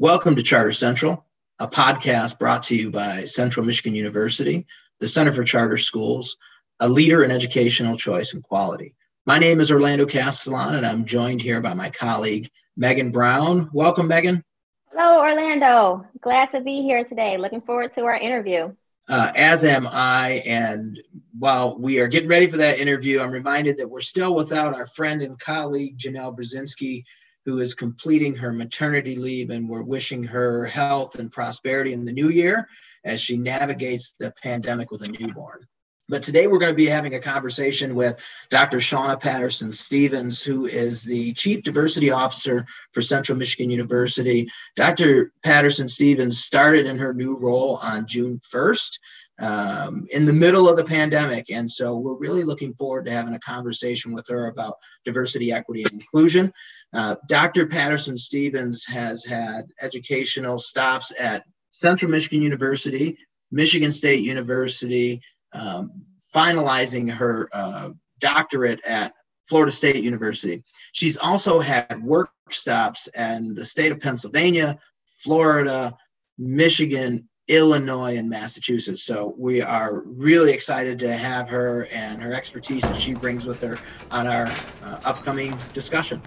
Welcome to Charter Central, a podcast brought to you by Central Michigan University, the Center for Charter Schools, a leader in educational choice and quality. My name is Orlando Castellan, and I'm joined here by my colleague, Megan Brown. Welcome, Megan. Hello, Orlando. Glad to be here today. Looking forward to our interview. Uh, as am I. And while we are getting ready for that interview, I'm reminded that we're still without our friend and colleague, Janelle Brzezinski, who is completing her maternity leave, and we're wishing her health and prosperity in the new year as she navigates the pandemic with a newborn. But today we're going to be having a conversation with Dr. Shauna Patterson Stevens, who is the Chief Diversity Officer for Central Michigan University. Dr. Patterson Stevens started in her new role on June 1st um, in the middle of the pandemic. And so we're really looking forward to having a conversation with her about diversity, equity, and inclusion. Uh, Dr. Patterson Stevens has had educational stops at Central Michigan University, Michigan State University, um, finalizing her uh, doctorate at Florida State University. She's also had work stops in the state of Pennsylvania, Florida, Michigan, Illinois and Massachusetts. So we are really excited to have her and her expertise that she brings with her on our uh, upcoming discussion.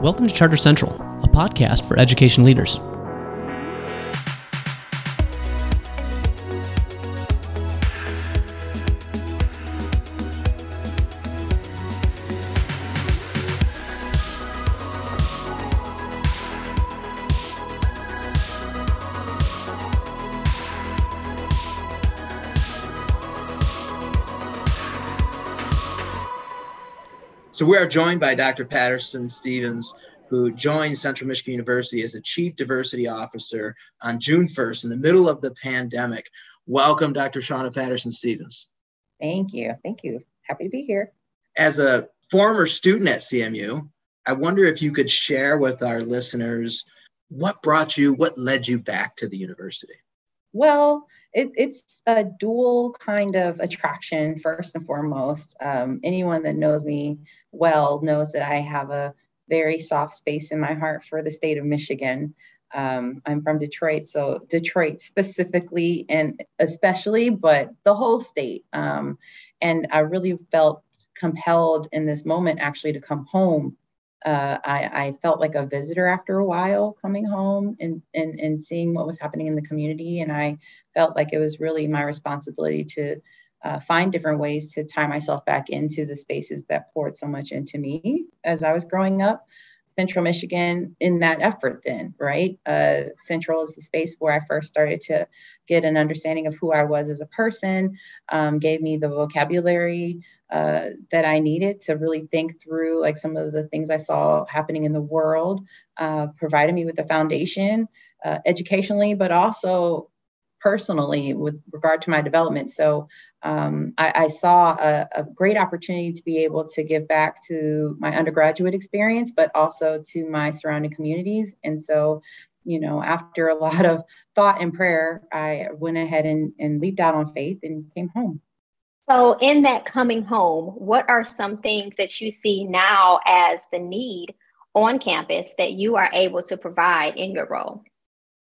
Welcome to Charter Central, a podcast for education leaders. So we are joined by Dr. Patterson Stevens, who joined Central Michigan University as the Chief Diversity Officer on June 1st in the middle of the pandemic. Welcome, Dr. Shauna Patterson Stevens. Thank you. Thank you. Happy to be here. As a former student at CMU, I wonder if you could share with our listeners what brought you, what led you back to the university? Well, it, it's a dual kind of attraction, first and foremost. Um, anyone that knows me well knows that I have a very soft space in my heart for the state of Michigan. Um, I'm from Detroit, so Detroit specifically and especially, but the whole state. Um, and I really felt compelled in this moment actually to come home uh, I, I, felt like a visitor after a while coming home and, and, and seeing what was happening in the community. And I felt like it was really my responsibility to uh, find different ways to tie myself back into the spaces that poured so much into me as I was growing up. Central Michigan in that effort, then, right? Uh, Central is the space where I first started to get an understanding of who I was as a person, um, gave me the vocabulary uh, that I needed to really think through like some of the things I saw happening in the world, uh, provided me with the foundation uh, educationally, but also personally with regard to my development. So um, I, I, saw a, a, great opportunity to be able to give back to my undergraduate experience, but also to my surrounding communities. And so, you know, after a lot of thought and prayer, I went ahead and, and leaped out on faith and came home. So, in that coming home, what are some things that you see now as the need on campus that you are able to provide in your role?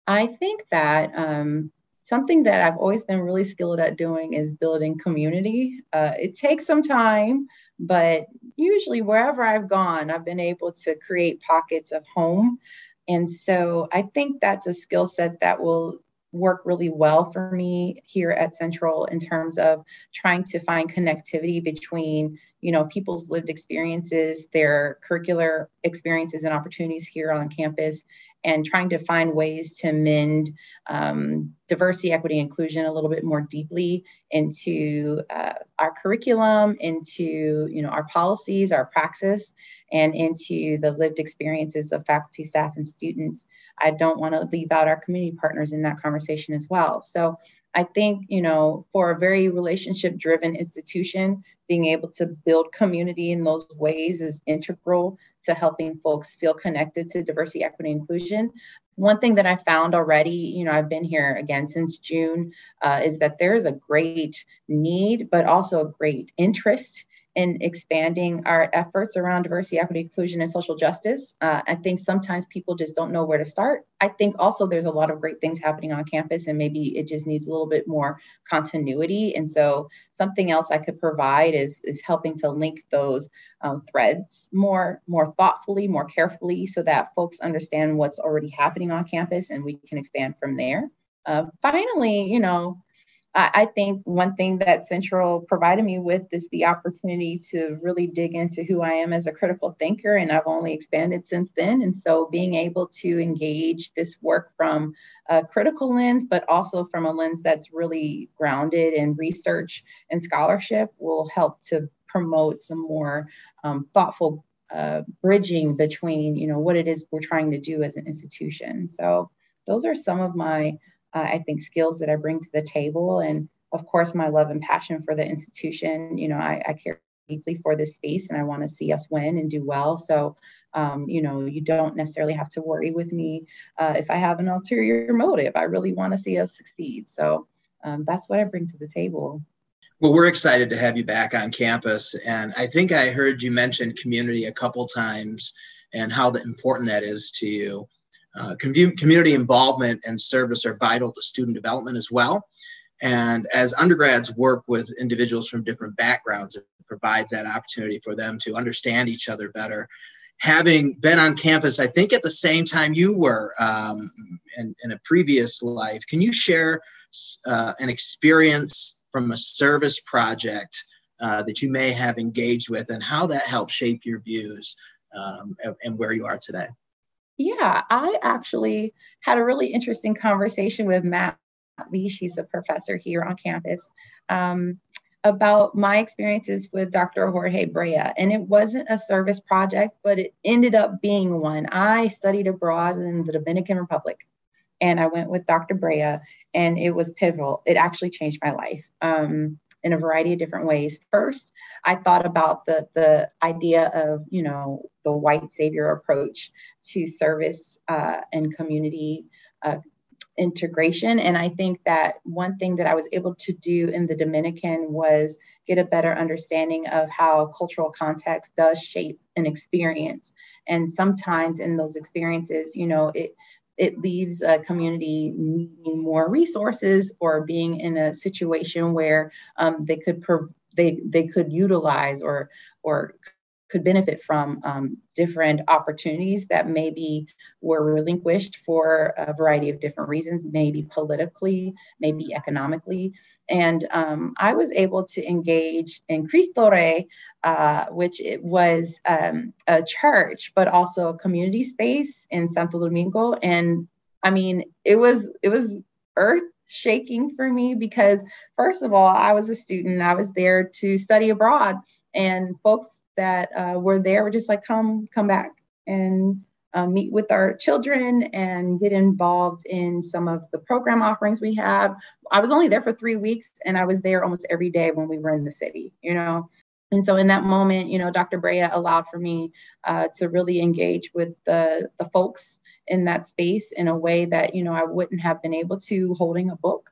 I think that um, something that I've always been really skilled at doing is building community. Uh, it takes some time, but usually wherever I've gone, I've been able to create pockets of home. And so I think that's a skill set that will work really well for me here at Central in terms of trying to find connectivity between, you know, people's lived experiences, their curricular experiences and opportunities here on campus, and trying to find ways to mend um, diversity, equity, inclusion a little bit more deeply into uh, our curriculum, into you know our policies, our praxis, and into the lived experiences of faculty, staff, and students. I don't want to leave out our community partners in that conversation as well. So I think you know for a very relationship-driven institution, being able to build community in those ways is integral to helping folks feel connected to diversity, equity, inclusion. One thing that I found already, you know, I've been here again since June, uh, is that there is a great need, but also a great interest in expanding our efforts around diversity, equity, inclusion, and social justice. Uh, I think sometimes people just don't know where to start. I think also there's a lot of great things happening on campus, and maybe it just needs a little bit more continuity. And so, something else I could provide is is helping to link those um, threads more more thoughtfully, more carefully, so that folks understand what's already happening on campus, and we can expand from there. Uh, finally, you know, I, think one thing that Central provided me with is the opportunity to really dig into who I am as a critical thinker, and I've only expanded since then. And so being able to engage this work from a critical lens, but also from a lens that's really grounded in research and scholarship will help to promote some more um, thoughtful uh, bridging between, you know, what it is we're trying to do as an institution. So those are some of my uh, I think skills that I bring to the table. And of course, my love and passion for the institution. You know, I, I care deeply for this space and I want to see us win and do well. So, um, you know, you don't necessarily have to worry with me uh, if I have an ulterior motive. I really want to see us succeed. So um, that's what I bring to the table. Well, we're excited to have you back on campus. And I think I heard you mention community a couple times and how important that is to you. Uh, community involvement and service are vital to student development as well. And as undergrads work with individuals from different backgrounds, it provides that opportunity for them to understand each other better. Having been on campus, I think at the same time you were um, in, in, a previous life, can you share uh, an experience from a service project uh, that you may have engaged with and how that helped shape your views um, and, and where you are today? Yeah, I actually had a really interesting conversation with Matt Lee. She's a professor here on campus. Um, about my experiences with Dr. Jorge Brea. And it wasn't a service project, but it ended up being one. I studied abroad in the Dominican Republic and I went with Dr. Brea, and it was pivotal. It actually changed my life. Um, in a variety of different ways. First, I thought about the the idea of you know the white savior approach to service uh, and community uh, integration, and I think that one thing that I was able to do in the Dominican was get a better understanding of how cultural context does shape an experience, and sometimes in those experiences, you know it it leaves a community needing more resources or being in a situation where um, they could pro- they they could utilize or or could benefit from um, different opportunities that maybe were relinquished for a variety of different reasons, maybe politically, maybe economically. And um, I was able to engage in Cristo Rey, uh, which it was um, a church, but also a community space in Santo Domingo. And I mean, it was it was earth shaking for me because first of all, I was a student. I was there to study abroad, and folks that uh, were there were just like, come, come back and uh, meet with our children and get involved in some of the program offerings we have. I was only there for three weeks and I was there almost every day when we were in the city, you know. And so in that moment, you know, Dr. Brea allowed for me uh, to really engage with the, the folks in that space in a way that, you know, I wouldn't have been able to holding a book.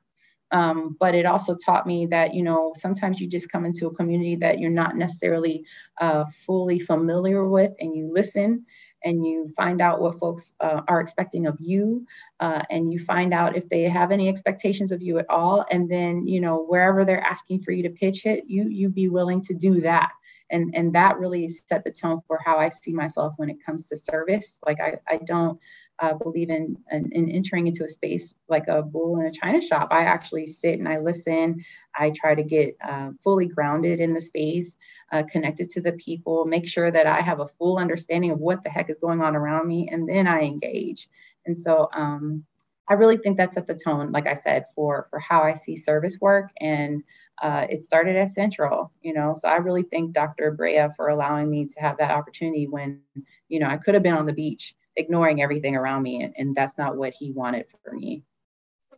Um, but it also taught me that you know sometimes you just come into a community that you're not necessarily uh, fully familiar with and you listen and you find out what folks uh, are expecting of you uh, and you find out if they have any expectations of you at all and then you know wherever they're asking for you to pitch it you you be willing to do that. And and that really set the tone for how i see myself when it comes to service. Like i, I don't uh, believe in, in, in entering into a space like a bull in a china shop. I actually sit and I listen. I try to get uh, fully grounded in the space, uh, connected to the people, make sure that I have a full understanding of what the heck is going on around me, and then I engage. And so um, I really think that set the tone, like I said, for for how I see service work and. Uh, it started at Central, you know. So I really thank Dr. Brea for allowing me to have that opportunity when, you know, I could have been on the beach ignoring everything around me. And, and that's not what he wanted for me.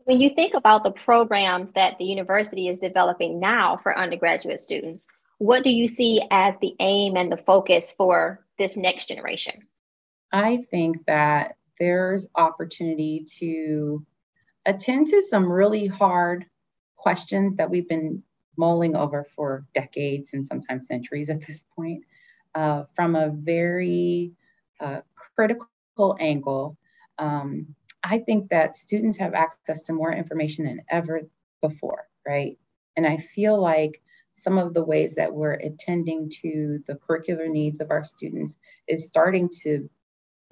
When you think about the programs that the university is developing now for undergraduate students, what do you see as the aim and the focus for this next generation? I think that there's opportunity to attend to some really hard questions that we've been mulling over for decades and sometimes centuries at this point uh, from a very uh, critical angle. Um, I think that students have access to more information than ever before, right? And I feel like some of the ways that we're attending to the curricular needs of our students is starting to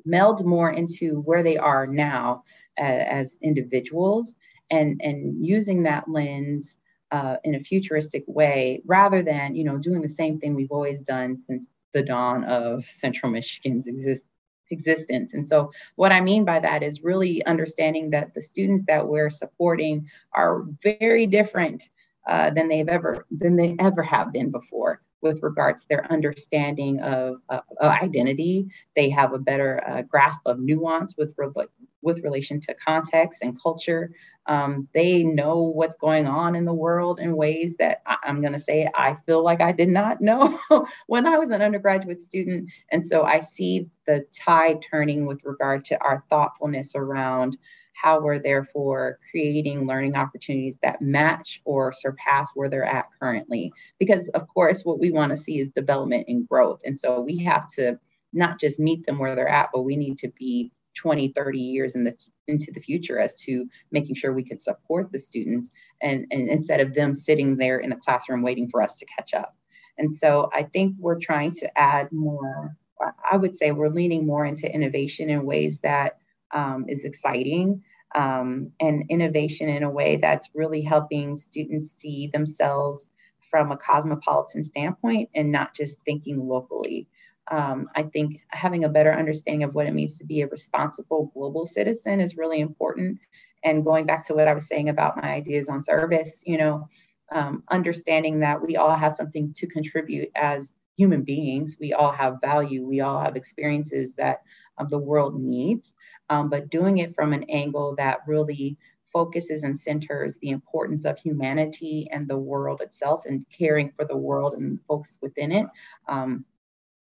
meld more into where they are now as, as individuals and, and using that lens uh, in a futuristic way rather than you know doing the same thing we've always done since the dawn of central michigan's exist, existence and so what i mean by that is really understanding that the students that we're supporting are very different uh, than they've ever than they ever have been before with regards to their understanding of, uh, identity. They have a better uh, grasp of nuance with, re- with relation to context and culture. Um, they know what's going on in the world in ways that I- I'm going to say I feel like I did not know when I was an undergraduate student. And so I see the tide turning with regard to our thoughtfulness around how we're therefore creating learning opportunities that match or surpass where they're at currently. Because, of course, what we want to see is development and growth. And so we have to not just meet them where they're at, but we need to be 20, 30 years in the into the future as to making sure we can support the students and, and instead of them sitting there in the classroom waiting for us to catch up. And so I think we're trying to add more, I would say we're leaning more into innovation in ways that um, is exciting um, and innovation in a way that's really helping students see themselves from a cosmopolitan standpoint and not just thinking locally. Um, I think having a better understanding of what it means to be a responsible global citizen is really important. And going back to what I was saying about my ideas on service, you know, um, understanding that we all have something to contribute as human beings. We all have value. We all have experiences that um, the world needs um, but doing it from an angle that really focuses and centers the importance of humanity and the world itself and caring for the world and folks within it. Um,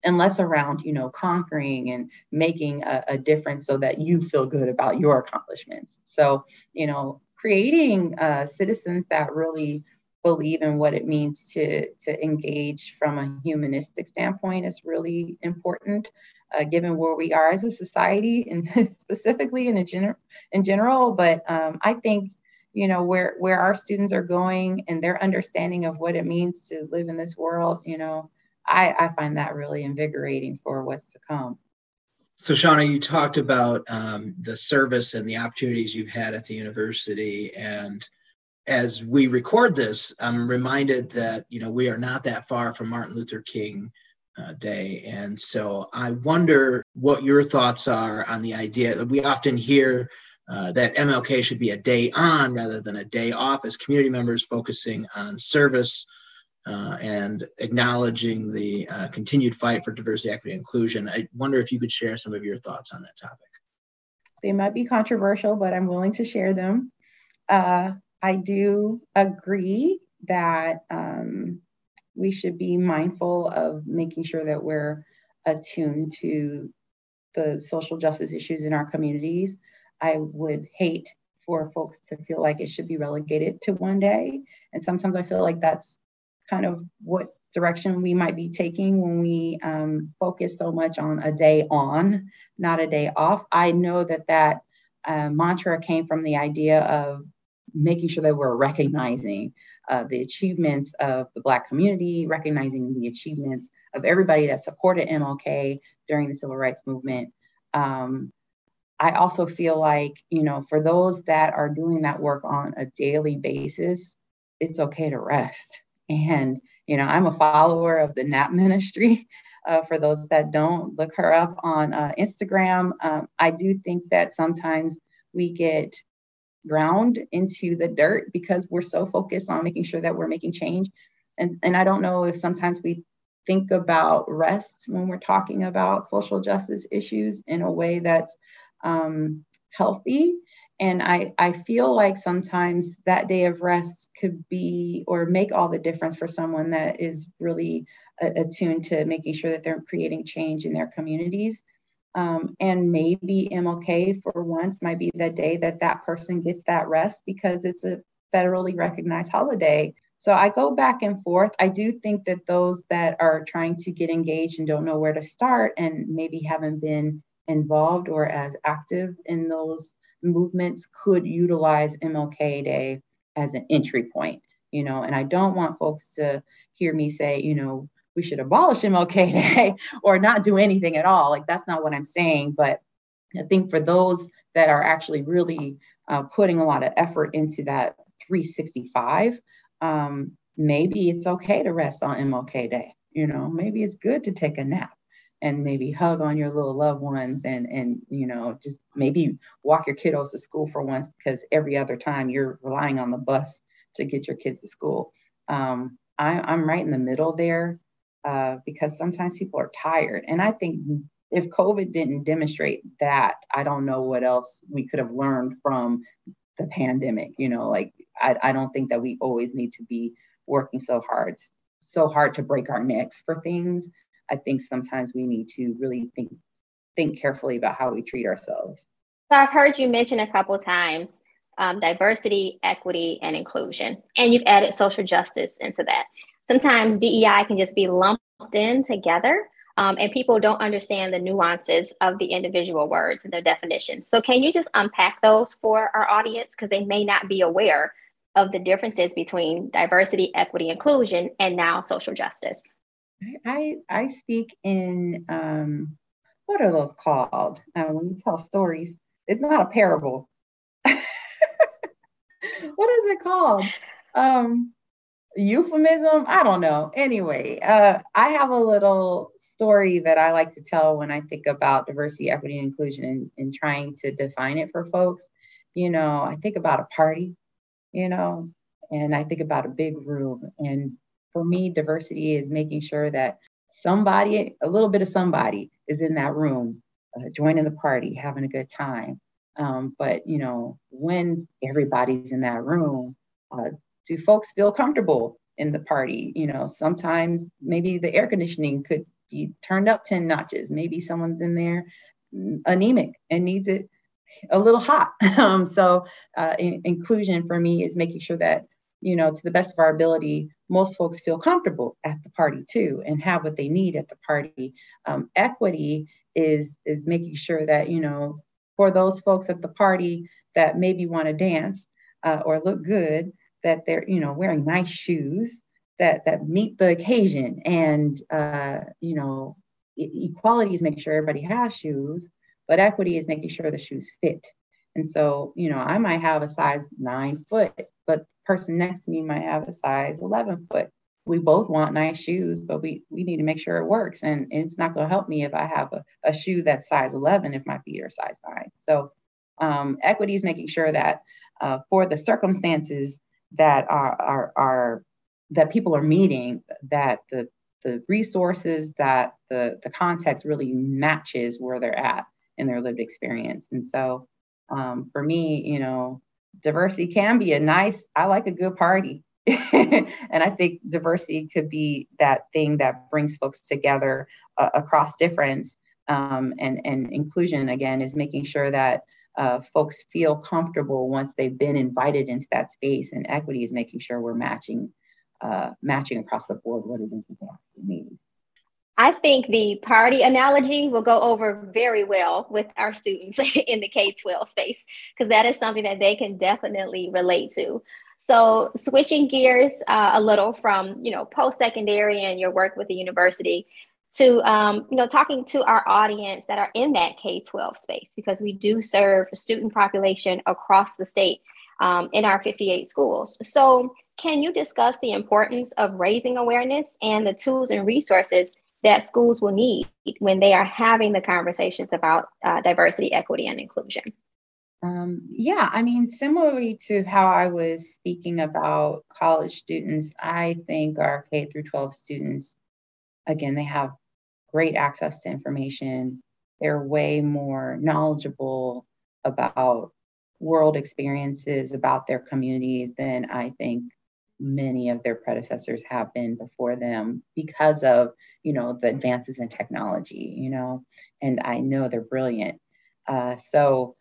and less around, you know, conquering and making a, a, difference so that you feel good about your accomplishments. So, you know, creating uh, citizens that really believe in what it means to to engage from a humanistic standpoint is really important uh, given where we are as a society and specifically in a gener- in general. But um, I think you know where where our students are going and their understanding of what it means to live in this world. You know, I, I find that really invigorating for what's to come. So, Shauna, you talked about um, the service and the opportunities you've had at the university, and as we record this, I'm reminded that you know we are not that far from Martin Luther King uh, day. And so I wonder what your thoughts are on the idea that we often hear uh, that MLK should be a day on rather than a day off as community members focusing on service uh, and acknowledging the uh, continued fight for diversity, equity, inclusion. I wonder if you could share some of your thoughts on that topic. They might be controversial, but I'm willing to share them. Uh, I do agree that um, we should be mindful of making sure that we're attuned to the social justice issues in our communities. I would hate for folks to feel like it should be relegated to one day. And sometimes I feel like that's kind of what direction we might be taking when we um, focus so much on a day on, not a day off. I know that that uh, mantra came from the idea of making sure that we're recognizing uh, the achievements of the Black community, recognizing the achievements of everybody that supported MLK during the civil rights movement. Um, I also feel like, you know, for those that are doing that work on a daily basis, it's okay to rest. And, you know, I'm a follower of the NAP ministry. Uh, for those that don't, look her up on uh, Instagram. Um, I do think that sometimes we get ground into the dirt because we're so focused on making sure that we're making change. And, and I don't know if sometimes we think about rest when we're talking about social justice issues in a way that's um, healthy. And I, I feel like sometimes that day of rest could be or make all the difference for someone that is really attuned to making sure that they're creating change in their communities. Um, and maybe MLK for once might be the day that that person gets that rest because it's a federally recognized holiday So I go back and forth. I do think that those that are trying to get engaged and don't know where to start and maybe haven't been involved or as active in those movements could utilize MLK Day as an entry point, you know, and I don't want folks to hear me say, you know, we should abolish MLK Day or not do anything at all. Like that's not what I'm saying. But I think for those that are actually really uh, putting a lot of effort into that 365, um, maybe it's okay to rest on MLK Day. You know, maybe it's good to take a nap and maybe hug on your little loved ones and and you know just maybe walk your kiddos to school for once because every other time you're relying on the bus to get your kids to school. Um, I, am right in the middle there uh, because sometimes people are tired, and I think if COVID didn't demonstrate that, I don't know what else we could have learned from the pandemic. You know, like I, I don't think that we always need to be working so hard, so hard to break our necks for things. I think sometimes we need to really think think carefully about how we treat ourselves. So I've heard you mention a couple times um, diversity, equity, and inclusion, and you've added social justice into that. Sometimes DEI can just be lumped in together, um, and people don't understand the nuances of the individual words and their definitions. So, can you just unpack those for our audience because they may not be aware of the differences between diversity, equity, inclusion, and now social justice? I I speak in um, what are those called uh, when you tell stories? It's not a parable. what is it called? Um, euphemism? I don't know. Anyway, uh, I have a little story that I like to tell when I think about diversity, equity, and inclusion and, and trying to define it for folks. You know, I think about a party, you know, and I think about a big room. And for me, diversity is making sure that somebody, a little bit of somebody, is in that room, uh, joining the party, having a good time. Um, but you know, when everybody's in that room, uh, do folks feel comfortable in the party? You know, sometimes maybe the air conditioning could be turned up 10 notches. Maybe someone's in there mm, anemic and needs it a little hot. Um, so uh, in- inclusion for me is making sure that, you know, to the best of our ability, most folks feel comfortable at the party too and have what they need at the party. Um, equity is is making sure that, you know, for those folks at the party that maybe want to dance uh, or look good, that they're you know wearing nice shoes that that meet the occasion and uh, you know equality is making sure everybody has shoes but equity is making sure the shoes fit and so you know i might have a size nine foot but person next to me might have a size 11 foot. We both want nice shoes but we we need to make sure it works. And, it's not going to help me if i have a, a shoe that's size 11 if my feet are size 9 so um, equity is making sure that uh, for the circumstances that are, are, are that people are meeting that the the resources that the the context really matches where they're at in their lived experience. And so um, for me you know diversity can be a nice i like a good party and i think diversity could be that thing that brings folks together uh, across difference um, and and inclusion again is making sure that uh, folks feel comfortable once they've been invited into that space. And equity is making sure we're matching, uh, matching across the board what it is that they need. I think the party analogy will go over very well with our students in the K 12 space because that is something that they can definitely relate to. So, switching gears uh, a little from you know post secondary and your work with the university, to um, you know talking to our audience that are in that K-12 space because we do serve a student population across the state um, in our 58 schools. So can you discuss the importance of raising awareness and the tools and resources that schools will need when they are having the conversations about uh, diversity, equity, and inclusion? Um, yeah, I mean, similarly to how I was speaking about college students, I think our K through 12 students, again, they have great access to information. They're way more knowledgeable about world experiences, about their communities than I think many of their predecessors have been before them because of you know the advances in technology you know and i know they're brilliant. Uh, so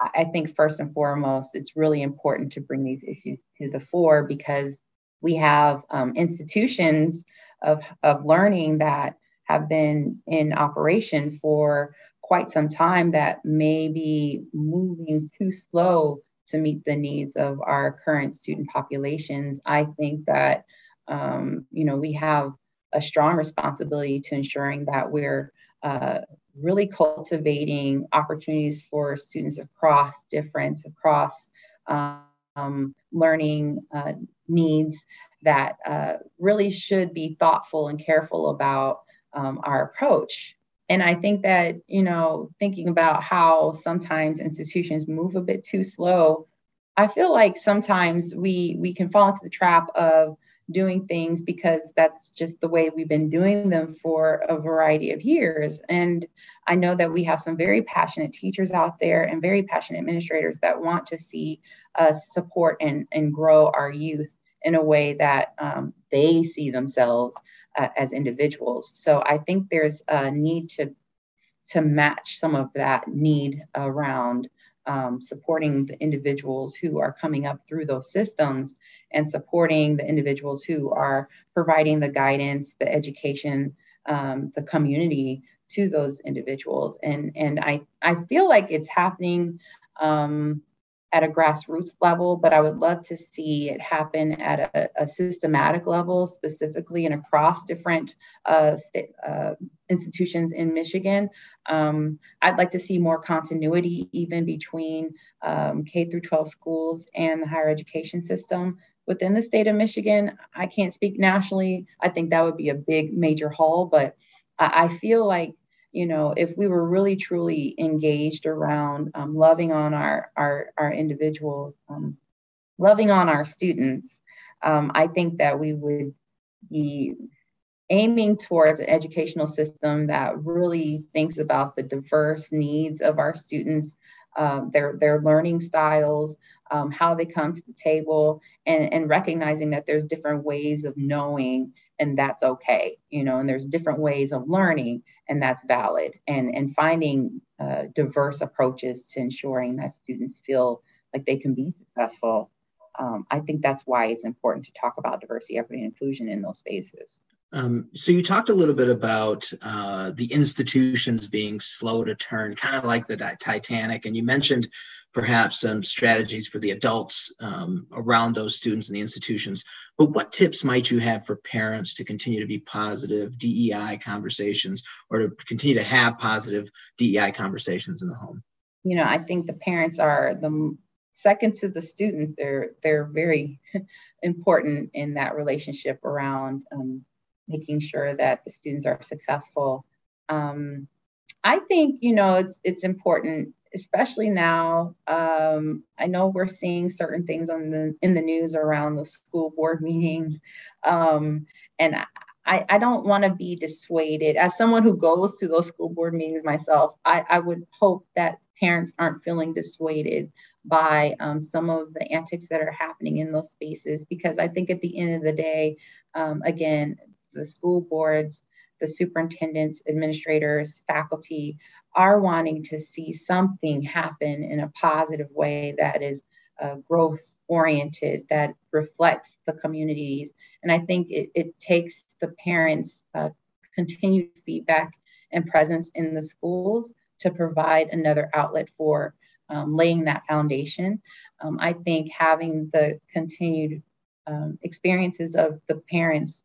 i think first and foremost it's really important to bring these issues to the fore because We have um, institutions of, of learning that have been in operation for quite some time that may be moving too slow to meet the needs of our current student populations. I think that um, you know we have a strong responsibility to ensuring that we're uh, really cultivating opportunities for students across difference, across um, learning uh, needs that uh, really should be thoughtful and careful about um, our approach. And I think that, you know, thinking about how sometimes institutions move a bit too slow, I feel like sometimes we we can fall into the trap of doing things because that's just the way we've been doing them for a variety of years. And I know that we have some very passionate teachers out there and very passionate administrators that want to see us support and, and grow our youth in a way that um, they see themselves uh, as individuals. So I think there's a need to to match some of that need around um, supporting the individuals who are coming up through those systems and supporting the individuals who are providing the guidance, the education, um, the community to those individuals. And, and I, I feel like it's happening um, at a grassroots level, but I would love to see it happen at a, a systematic level, specifically and across different uh, uh, institutions in Michigan. Um, I'd like to see more continuity even between um, K through 12 schools and the higher education system within the state of Michigan. I can't speak nationally. I think that would be a big major haul, but I, I feel like you know, if we were really truly engaged around um, loving on our our, our individuals, um, loving on our students, um, I think that we would be aiming towards an educational system that really thinks about the diverse needs of our students, uh, their their learning styles, um, how they come to the table, and, and recognizing that there's different ways of knowing and that's okay you know and there's different ways of learning and that's valid. And and finding uh, diverse approaches to ensuring that students feel like they can be successful um, i think that's why it's important to talk about diversity equity and inclusion in those spaces um, so you talked a little bit about uh, the institutions being slow to turn, kind of like the Titanic, and you mentioned perhaps some strategies for the adults um, around those students and the institutions. But what tips might you have for parents to continue to be positive DEI conversations or to continue to have positive DEI conversations in the home? You know, I think the parents are the second to the students. They're they're very important in that relationship around um, making sure that the students are successful. Um, I think you know it's it's important, especially now. Um, I know we're seeing certain things on the in the news around the school board meetings, um, and I, I don't want to be dissuaded. As someone who goes to those school board meetings myself, I, I would hope that parents aren't feeling dissuaded by um, some of the antics that are happening in those spaces because I think at the end of the day, um, again, the school boards, the superintendents, administrators, faculty are wanting to see something happen in a positive way that is uh, growth oriented, that reflects the communities. And I think it, it takes the parents' uh, continued feedback and presence in the schools to provide another outlet for um, laying that foundation. Um, I think having the continued um, experiences of the parents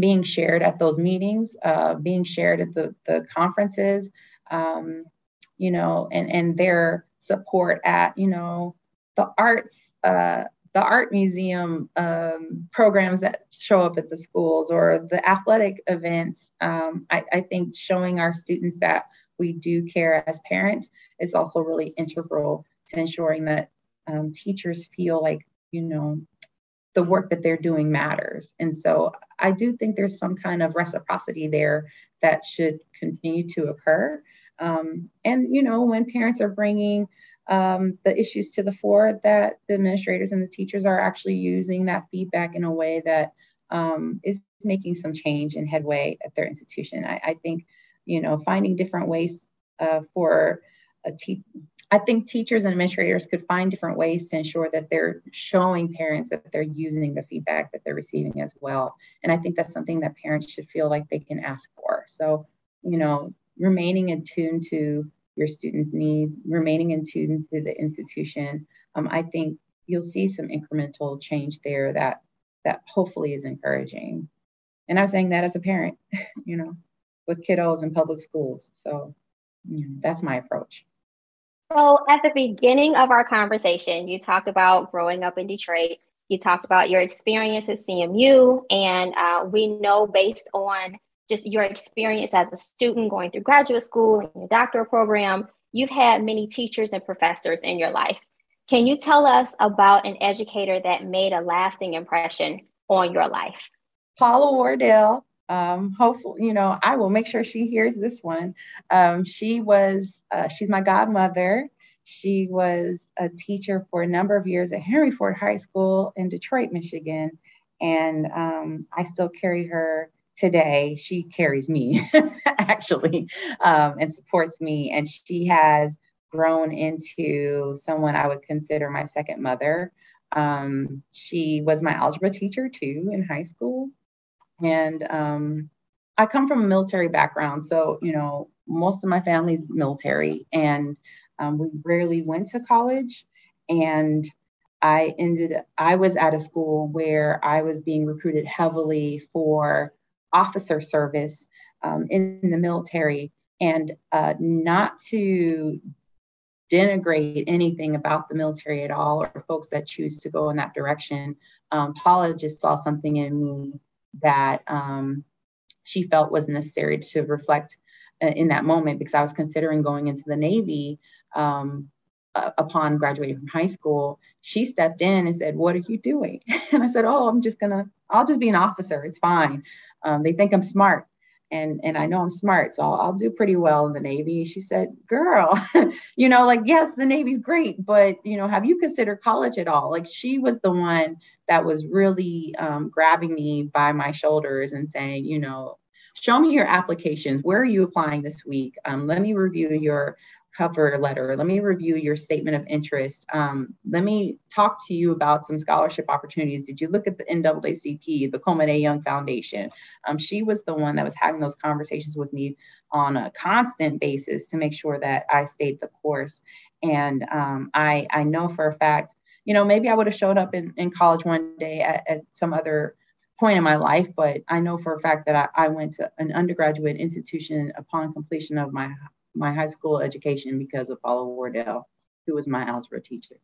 being shared at those meetings, uh, being shared at the, the conferences, um, you know, and, and their support at, you know, the arts, uh, the art museum um, programs that show up at the schools or the athletic events. Um, I, I think showing our students that we do care as parents is also really integral to ensuring that um, teachers feel like, you know, the work that they're doing matters. And so I do think there's some kind of reciprocity there that should continue to occur. Um, and, you know, when parents are bringing um, the issues to the fore, that the administrators and the teachers are actually using that feedback in a way that um, is making some change and headway at their institution. I, I think, you know, finding different ways uh, for a te- I think teachers and administrators could find different ways to ensure that they're showing parents that they're using the feedback that they're receiving as well. And I think that's something that parents should feel like they can ask for. So, you know, remaining in tune to your students' needs, remaining in tune to the institution, um, I think you'll see some incremental change there that that hopefully is encouraging. And I'm saying that as a parent, you know, with kiddos in public schools. So you know, that's my approach. So, at the beginning of our conversation, you talked about growing up in Detroit. You talked about your experience at CMU, and uh, we know based on just your experience as a student going through graduate school and your doctoral program, you've had many teachers and professors in your life. Can you tell us about an educator that made a lasting impression on your life? Paula Wardell um, hopefully, you know, I will make sure she hears this one. Um, she was, uh, she's my godmother. She was a teacher for a number of years at Henry Ford High School in Detroit, Michigan. And um, I still carry her today. She carries me, actually, um, and supports me. And she has grown into someone I would consider my second mother. Um, she was my algebra teacher too in high school. And um, I come from a military background. So, you know, most of my family's military, and um, we rarely went to college. And I ended, I was at a school where I was being recruited heavily for officer service um, in the military. And uh, not to denigrate anything about the military at all or folks that choose to go in that direction. Um, Paula just saw something in me that um, she felt was necessary to reflect uh, in that moment because I was considering going into the Navy um, uh, upon graduating from high school. She stepped in and said, What are you doing? And I said, Oh, I'm just gonna, I'll just be an officer. It's fine. Um, they think I'm smart. And, and I know I'm smart, so I'll, I'll do pretty well in the Navy. She said, Girl, you know, like, yes, the Navy's great, but, you know, have you considered college at all? Like, she was the one that was really um, grabbing me by my shoulders and saying, you know, show me your applications. Where are you applying this week? Um, let me review your cover letter. Let me review your statement of interest. Um, let me talk to you about some scholarship opportunities. Did you look at the NAACP, the Coleman A. Young Foundation? Um, she was the one that was having those conversations with me on a constant basis to make sure that I stayed the course. And um, I, I know for a fact you know, maybe I would have showed up in, in college one day at, at some other point in my life, but I know for a fact that I, I went to an undergraduate institution upon completion of my my high school education because of Paula Wardell, who was my algebra teacher.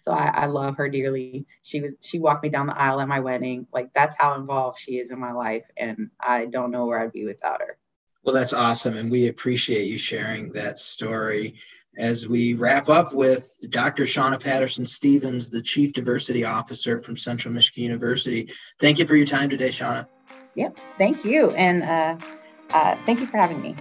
So I, I, love her dearly. She was she walked me down the aisle at my wedding. Like that's how involved she is in my life, and I don't know where I'd be without her. Well, that's awesome, and we appreciate you sharing that story as we wrap up with Dr. Shauna Patterson Stevens, the Chief Diversity Officer from Central Michigan University. Thank you for your time today, Shauna. Yep, thank you. And uh, uh, thank you for having me.